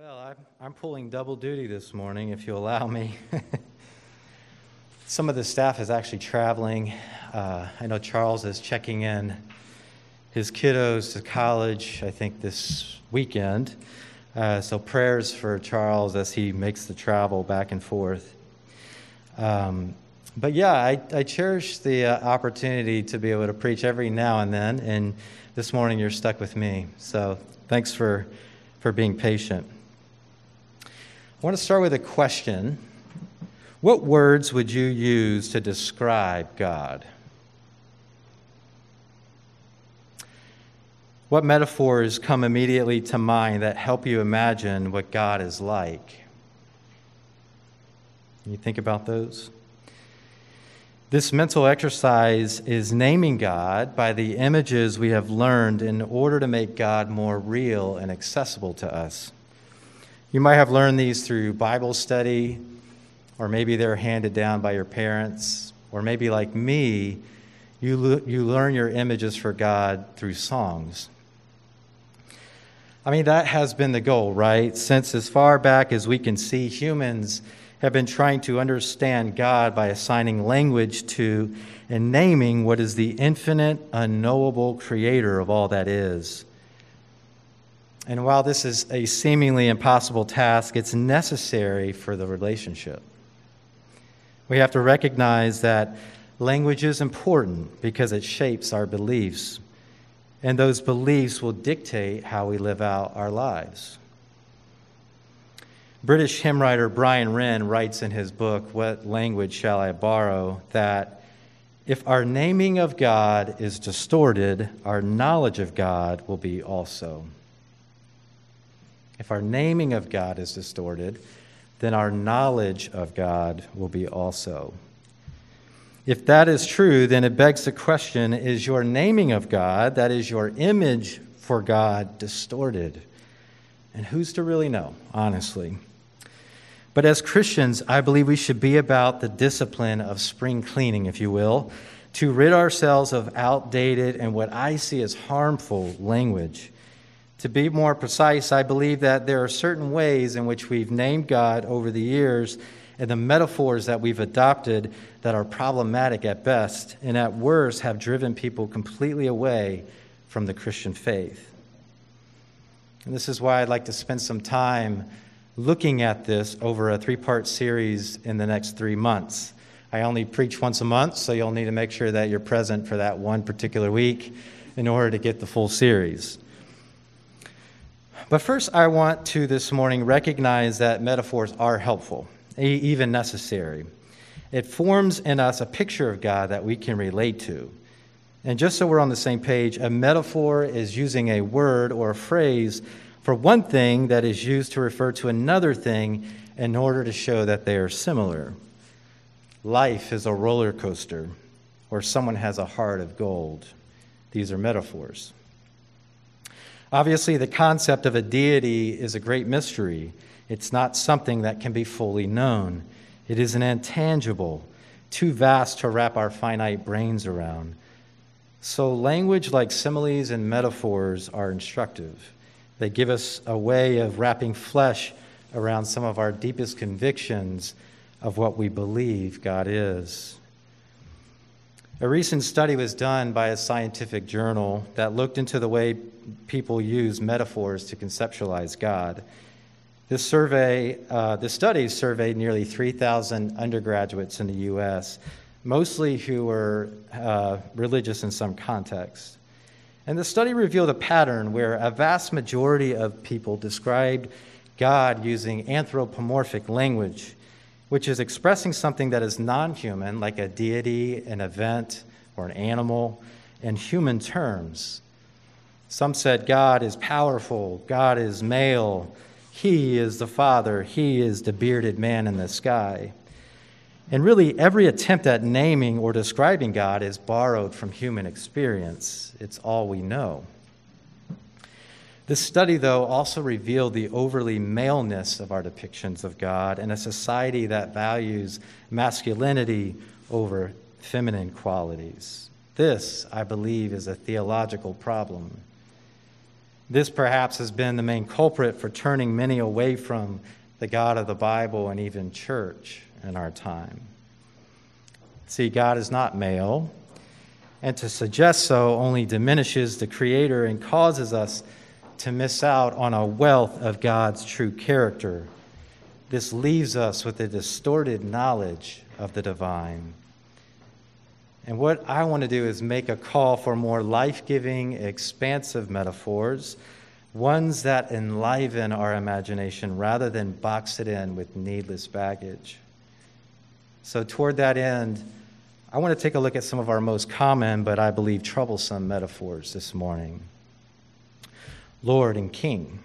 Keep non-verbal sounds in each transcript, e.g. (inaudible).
Well, I'm, I'm pulling double duty this morning, if you'll allow me. (laughs) Some of the staff is actually traveling. Uh, I know Charles is checking in his kiddos to college, I think, this weekend. Uh, so, prayers for Charles as he makes the travel back and forth. Um, but yeah, I, I cherish the uh, opportunity to be able to preach every now and then, and this morning you're stuck with me. So, thanks for, for being patient. I want to start with a question. What words would you use to describe God? What metaphors come immediately to mind that help you imagine what God is like? Can you think about those? This mental exercise is naming God by the images we have learned in order to make God more real and accessible to us. You might have learned these through Bible study, or maybe they're handed down by your parents, or maybe like me, you, you learn your images for God through songs. I mean, that has been the goal, right? Since as far back as we can see, humans have been trying to understand God by assigning language to and naming what is the infinite, unknowable creator of all that is. And while this is a seemingly impossible task, it's necessary for the relationship. We have to recognize that language is important because it shapes our beliefs, and those beliefs will dictate how we live out our lives. British hymn writer Brian Wren writes in his book, What Language Shall I Borrow? that if our naming of God is distorted, our knowledge of God will be also. If our naming of God is distorted, then our knowledge of God will be also. If that is true, then it begs the question is your naming of God, that is your image for God, distorted? And who's to really know, honestly? But as Christians, I believe we should be about the discipline of spring cleaning, if you will, to rid ourselves of outdated and what I see as harmful language. To be more precise, I believe that there are certain ways in which we've named God over the years and the metaphors that we've adopted that are problematic at best and at worst have driven people completely away from the Christian faith. And this is why I'd like to spend some time looking at this over a three part series in the next three months. I only preach once a month, so you'll need to make sure that you're present for that one particular week in order to get the full series. But first, I want to this morning recognize that metaphors are helpful, even necessary. It forms in us a picture of God that we can relate to. And just so we're on the same page, a metaphor is using a word or a phrase for one thing that is used to refer to another thing in order to show that they are similar. Life is a roller coaster, or someone has a heart of gold. These are metaphors. Obviously, the concept of a deity is a great mystery. It's not something that can be fully known. It is an intangible, too vast to wrap our finite brains around. So, language like similes and metaphors are instructive. They give us a way of wrapping flesh around some of our deepest convictions of what we believe God is. A recent study was done by a scientific journal that looked into the way people use metaphors to conceptualize God. This survey, uh, the study surveyed nearly 3,000 undergraduates in the U.S., mostly who were uh, religious in some context. And the study revealed a pattern where a vast majority of people described God using anthropomorphic language, which is expressing something that is non human, like a deity, an event, or an animal, in human terms. Some said God is powerful, God is male, He is the Father, He is the bearded man in the sky. And really, every attempt at naming or describing God is borrowed from human experience. It's all we know. This study, though, also revealed the overly maleness of our depictions of God in a society that values masculinity over feminine qualities. This, I believe, is a theological problem. This perhaps has been the main culprit for turning many away from the God of the Bible and even church in our time. See, God is not male, and to suggest so only diminishes the Creator and causes us to miss out on a wealth of God's true character. This leaves us with a distorted knowledge of the divine. And what I want to do is make a call for more life giving, expansive metaphors ones that enliven our imagination rather than box it in with needless baggage. So, toward that end, I want to take a look at some of our most common, but I believe troublesome metaphors this morning Lord and King.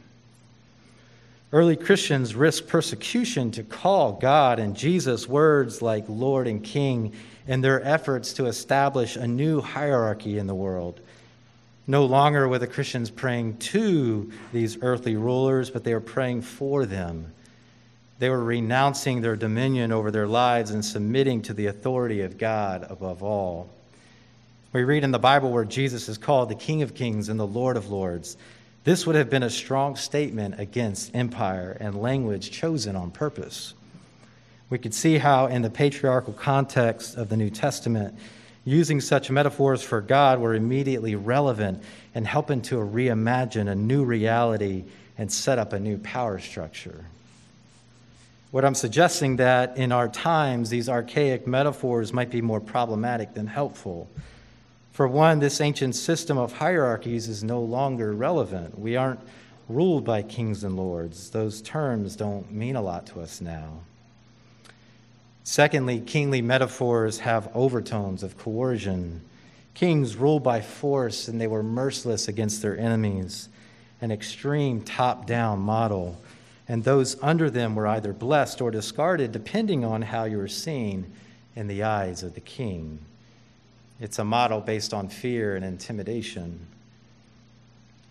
Early Christians risked persecution to call God and Jesus words like Lord and King in their efforts to establish a new hierarchy in the world. No longer were the Christians praying to these earthly rulers, but they were praying for them. They were renouncing their dominion over their lives and submitting to the authority of God above all. We read in the Bible where Jesus is called the King of Kings and the Lord of Lords. This would have been a strong statement against empire and language chosen on purpose. We could see how, in the patriarchal context of the New Testament, using such metaphors for God were immediately relevant and helping to reimagine a new reality and set up a new power structure. What I'm suggesting that in our times these archaic metaphors might be more problematic than helpful. For one, this ancient system of hierarchies is no longer relevant. We aren't ruled by kings and lords. Those terms don't mean a lot to us now. Secondly, kingly metaphors have overtones of coercion. Kings ruled by force and they were merciless against their enemies, an extreme top down model. And those under them were either blessed or discarded depending on how you were seen in the eyes of the king. It's a model based on fear and intimidation.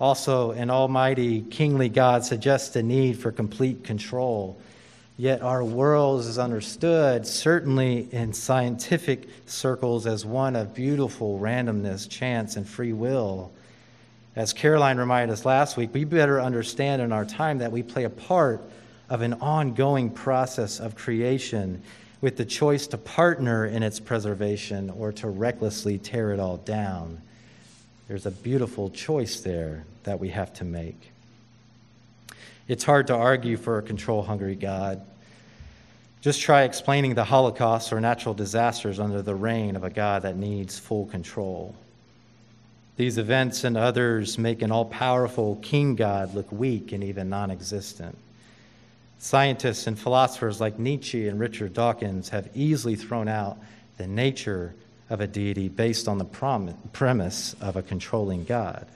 Also, an almighty kingly God suggests the need for complete control Yet our world is understood, certainly in scientific circles, as one of beautiful randomness, chance, and free will. As Caroline reminded us last week, we better understand in our time that we play a part of an ongoing process of creation with the choice to partner in its preservation or to recklessly tear it all down. There's a beautiful choice there that we have to make. It's hard to argue for a control hungry God. Just try explaining the Holocaust or natural disasters under the reign of a God that needs full control. These events and others make an all powerful king God look weak and even non existent. Scientists and philosophers like Nietzsche and Richard Dawkins have easily thrown out the nature of a deity based on the prom- premise of a controlling God.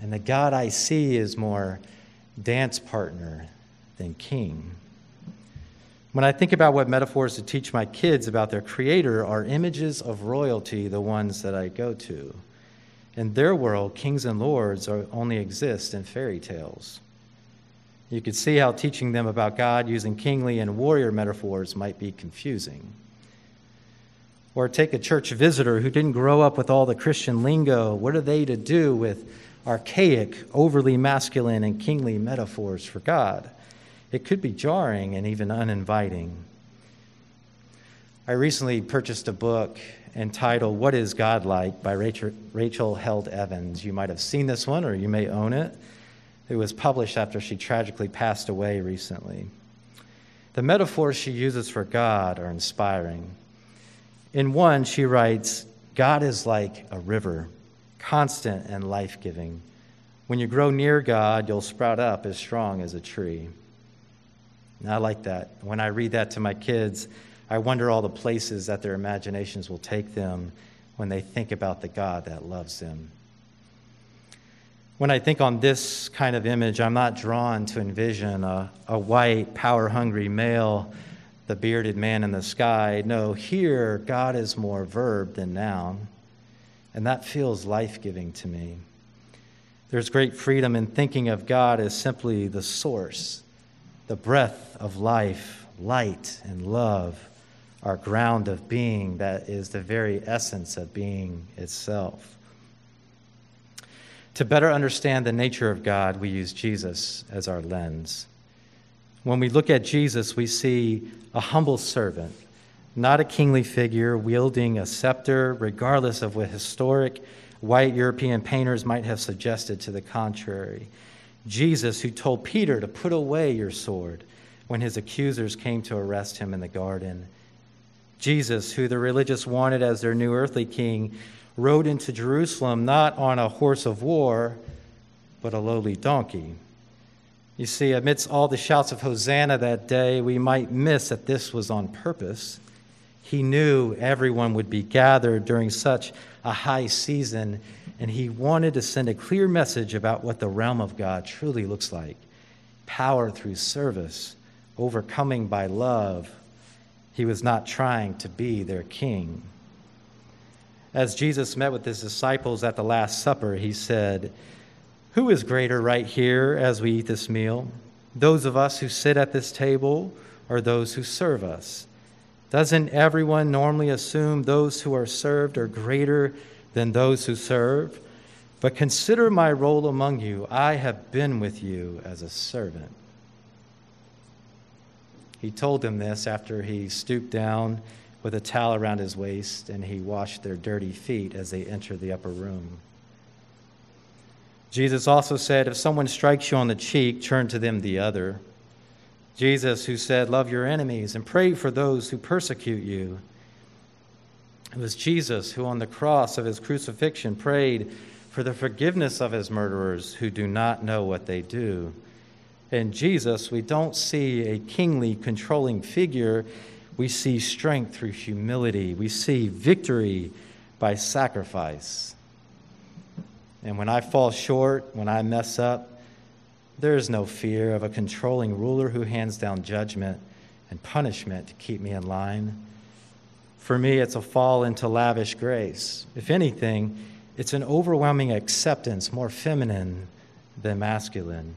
And the God I see is more dance partner than king. When I think about what metaphors to teach my kids about their creator, are images of royalty the ones that I go to? In their world, kings and lords are, only exist in fairy tales. You could see how teaching them about God using kingly and warrior metaphors might be confusing. Or take a church visitor who didn't grow up with all the Christian lingo. What are they to do with archaic, overly masculine, and kingly metaphors for God. It could be jarring and even uninviting. I recently purchased a book entitled What is God Like by Rachel, Held Evans. You might have seen this one or you may own it. It was published after she tragically passed away recently. The metaphors she uses for God are inspiring. In one, she writes, God is like a river constant and life giving. When you grow near God, you'll sprout up as strong as a tree. And I like that. When I read that to my kids, I wonder all the places that their imaginations will take them when they think about the God that loves them. When I think on this kind of image, I'm not drawn to envision a, a white, power hungry male, the bearded man in the sky. No, here, God is more verb than noun. And that feels life giving to me. There's great freedom in thinking of God as simply the source, the breath of life, light, and love, our ground of being that is the very essence of being itself. To better understand the nature of God, we use Jesus as our lens. When we look at Jesus, we see a humble servant, not a kingly figure wielding a scepter, regardless of what historic white European painters might have suggested to the contrary. Jesus, who told Peter to put away your sword when his accusers came to arrest him in the garden. Jesus, who the religious wanted as their new earthly king, rode into Jerusalem not on a horse of war, but a lowly donkey. You see, amidst all the shouts of Hosanna that day, we might miss that this was on purpose. He knew everyone would be gathered during such a high season, and he wanted to send a clear message about what the realm of God truly looks like power through service, overcoming by love. He was not trying to be their king. As Jesus met with his disciples at the Last Supper, he said, Who is greater right here as we eat this meal? Those of us who sit at this table or those who serve us? Doesn't everyone normally assume those who are served are greater than those who serve? But consider my role among you. I have been with you as a servant. He told them this after he stooped down with a towel around his waist and he washed their dirty feet as they entered the upper room. Jesus also said, If someone strikes you on the cheek, turn to them the other. Jesus, who said, Love your enemies and pray for those who persecute you. It was Jesus who, on the cross of his crucifixion, prayed for the forgiveness of his murderers who do not know what they do. In Jesus, we don't see a kingly, controlling figure. We see strength through humility. We see victory by sacrifice. And when I fall short, when I mess up, there is no fear of a controlling ruler who hands down judgment and punishment to keep me in line. For me, it's a fall into lavish grace. If anything, it's an overwhelming acceptance, more feminine than masculine.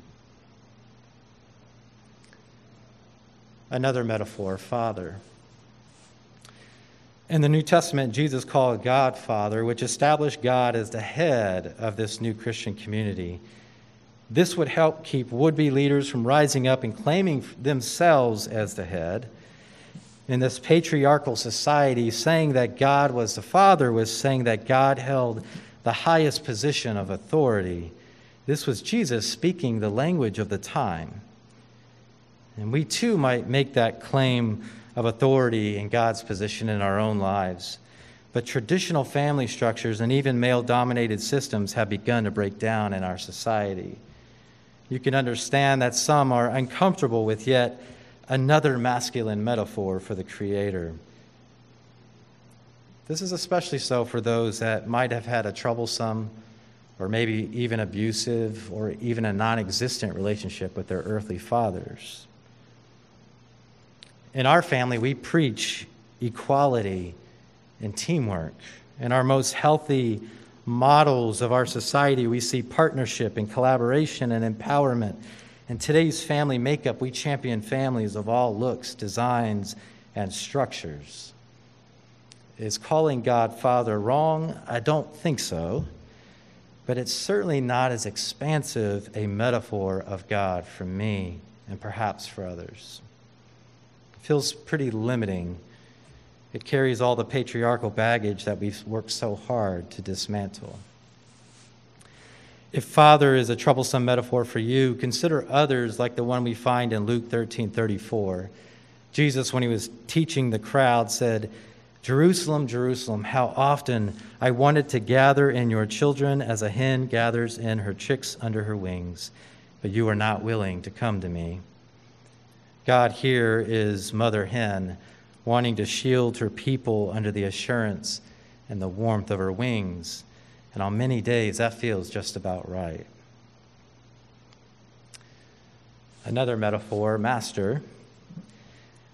Another metaphor, Father. In the New Testament, Jesus called God Father, which established God as the head of this new Christian community. This would help keep would be leaders from rising up and claiming themselves as the head. In this patriarchal society, saying that God was the Father was saying that God held the highest position of authority. This was Jesus speaking the language of the time. And we too might make that claim of authority in God's position in our own lives. But traditional family structures and even male dominated systems have begun to break down in our society you can understand that some are uncomfortable with yet another masculine metaphor for the Creator. This is especially so for those that might have had a troublesome or maybe even abusive or even a non existent relationship with their earthly fathers. In our family, we preach equality and teamwork. In our most healthy models of our society, we see partnership and collaboration and empowerment. In today's family makeup, we champion families of all looks, designs, and structures. Is calling God Father wrong? I don't think so. But it's certainly not as expansive a metaphor of God for me and perhaps for others. Feels pretty limiting it carries all the patriarchal baggage that we've worked so hard to dismantle. If father is a troublesome metaphor for you, consider others like the one we find in Luke 13 34. Jesus, when he was teaching the crowd, said, Jerusalem, Jerusalem, how often I wanted to gather in your children as a hen gathers in her chicks under her wings, but you are not willing to come to me. God here is mother hen wanting to shield her people under the assurance and the warmth of her wings. And on many days, that feels just about right. Another metaphor, master.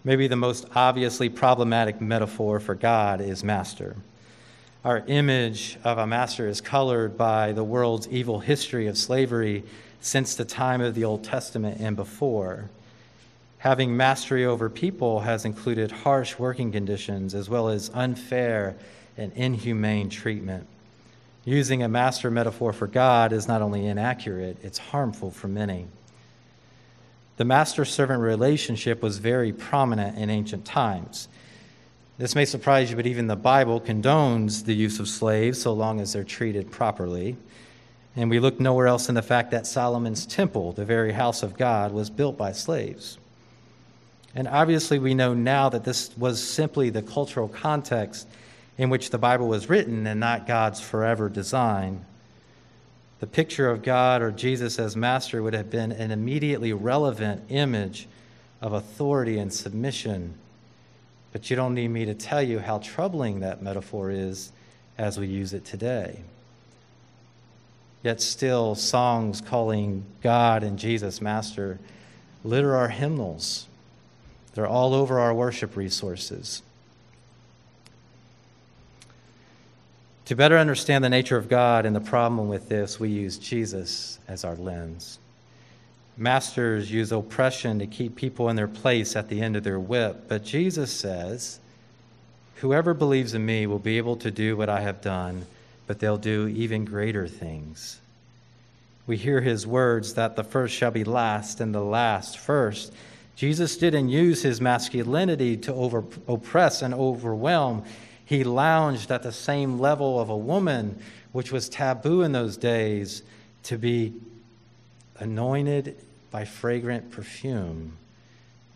Maybe the most obviously problematic metaphor for God is master. Our image of a master is colored by the world's evil history of slavery since the time of the Old Testament and before. Having mastery over people has included harsh working conditions as well as unfair and inhumane treatment. Using a master metaphor for God is not only inaccurate, it's harmful for many. The master servant relationship was very prominent in ancient times. This may surprise you, but even the Bible condones the use of slaves so long as they're treated properly. And we look nowhere else in the fact that Solomon's temple, the very house of God, was built by slaves. And obviously, we know now that this was simply the cultural context in which the Bible was written and not God's forever design. The picture of God or Jesus as master would have been an immediately relevant image of authority and submission. But you don't need me to tell you how troubling that metaphor is as we use it today. Yet still, songs calling God and Jesus Master litter our hymnals. They're all over our worship resources. To better understand the nature of God and the problem with this, we use Jesus as our lens. Masters use oppression to keep people in their place at the end of their whip, but Jesus says, Whoever believes in me will be able to do what I have done, but they'll do even greater things. We hear his words that the first shall be last and the last first. Jesus didn't use his masculinity to over, oppress and overwhelm. He lounged at the same level of a woman, which was taboo in those days, to be anointed by fragrant perfume.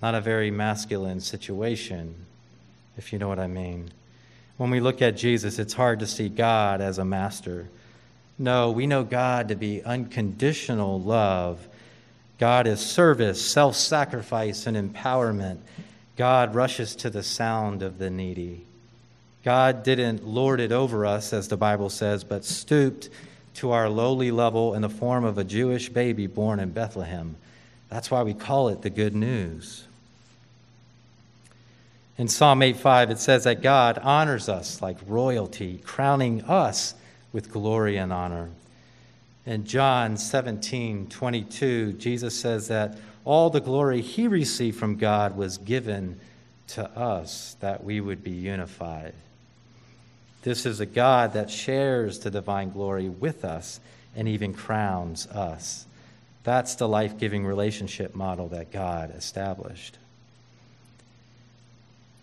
Not a very masculine situation, if you know what I mean. When we look at Jesus, it's hard to see God as a master. No, we know God to be unconditional love. God is service, self sacrifice, and empowerment. God rushes to the sound of the needy. God didn't lord it over us, as the Bible says, but stooped to our lowly level in the form of a Jewish baby born in Bethlehem. That's why we call it the good news. In Psalm 8:5 it says that God honors us like royalty, crowning us with glory and honor. In John 17:22 Jesus says that all the glory he received from God was given to us that we would be unified. This is a God that shares the divine glory with us and even crowns us. That's the life giving relationship model that God established.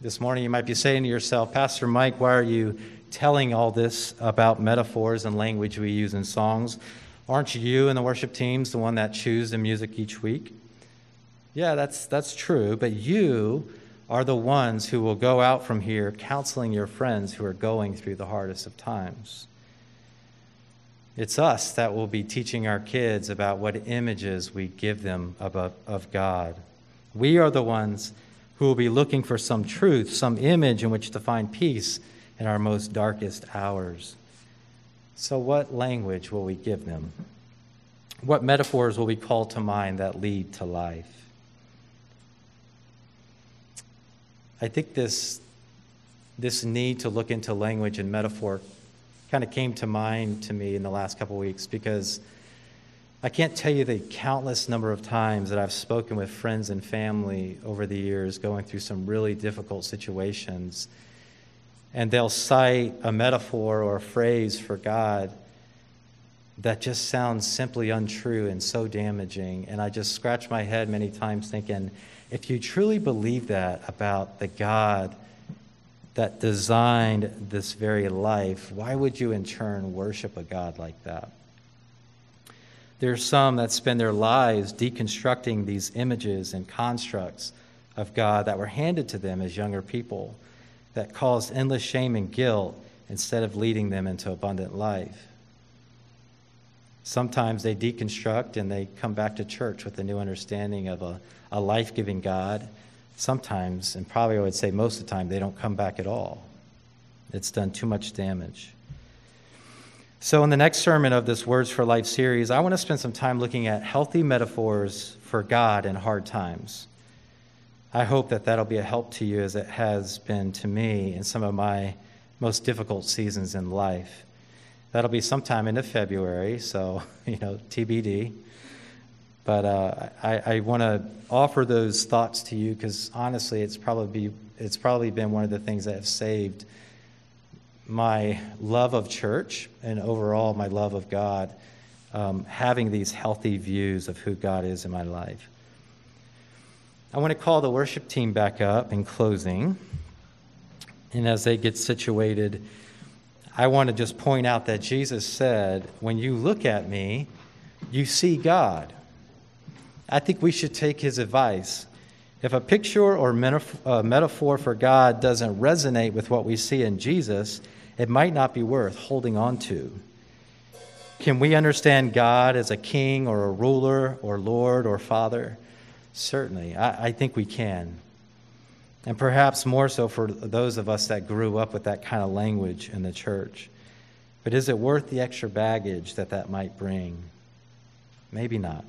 This morning, you might be saying to yourself, Pastor Mike, why are you telling all this about metaphors and language we use in songs? Aren't you and the worship teams the one that choose the music each week? Yeah, that's, that's true, but you are the ones who will go out from here counseling your friends who are going through the hardest of times. It's us that will be teaching our kids about what images we give them of, of God. We are the ones who will be looking for some truth, some image in which to find peace in our most darkest hours. So, what language will we give them? What metaphors will we call to mind that lead to life? I think this, this need to look into language and metaphor kind of came to mind to me in the last couple weeks because I can't tell you the countless number of times that I've spoken with friends and family over the years going through some really difficult situations. And they'll cite a metaphor or a phrase for God that just sounds simply untrue and so damaging. And I just scratch my head many times thinking, if you truly believe that about the God that designed this very life, why would you in turn worship a God like that? There are some that spend their lives deconstructing these images and constructs of God that were handed to them as younger people that caused endless shame and guilt instead of leading them into abundant life. Sometimes they deconstruct and they come back to church with a new understanding of a, a life giving God. Sometimes, and probably I would say most of the time, they don't come back at all. It's done too much damage. So, in the next sermon of this Words for Life series, I want to spend some time looking at healthy metaphors for God in hard times. I hope that that'll be a help to you as it has been to me in some of my most difficult seasons in life. That'll be sometime into February, so, (laughs) you know, TBD. But uh, I, I want to offer those thoughts to you because honestly, it's probably, it's probably been one of the things that have saved my love of church and overall my love of God, um, having these healthy views of who God is in my life. I want to call the worship team back up in closing. And as they get situated, I want to just point out that Jesus said, When you look at me, you see God. I think we should take his advice. If a picture or uh, metaphor for God doesn't resonate with what we see in Jesus, it might not be worth holding on to. Can we understand God as a king or a ruler or Lord or Father? Certainly. I, I think we can. And perhaps more so for those of us that grew up with that kind of language in the church. But is it worth the extra baggage that that might bring? Maybe not.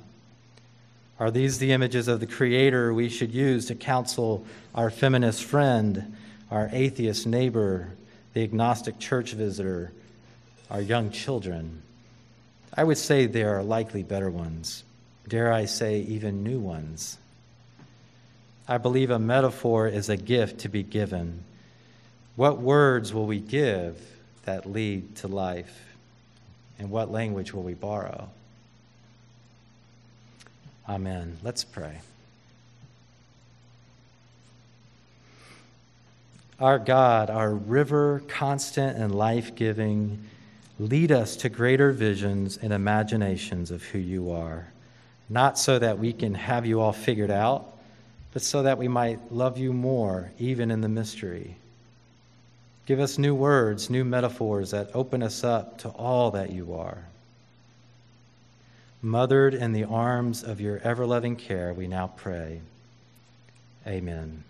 Are these the images of the Creator we should use to counsel our feminist friend, our atheist neighbor, the agnostic church visitor, our young children? I would say there are likely better ones. Dare I say, even new ones. I believe a metaphor is a gift to be given. What words will we give that lead to life? And what language will we borrow? Amen. Let's pray. Our God, our river, constant and life giving, lead us to greater visions and imaginations of who you are. Not so that we can have you all figured out but so that we might love you more, even in the mystery. Give us new words, new metaphors that open us up to all that you are. Mothered in the arms of your ever loving care, we now pray. Amen.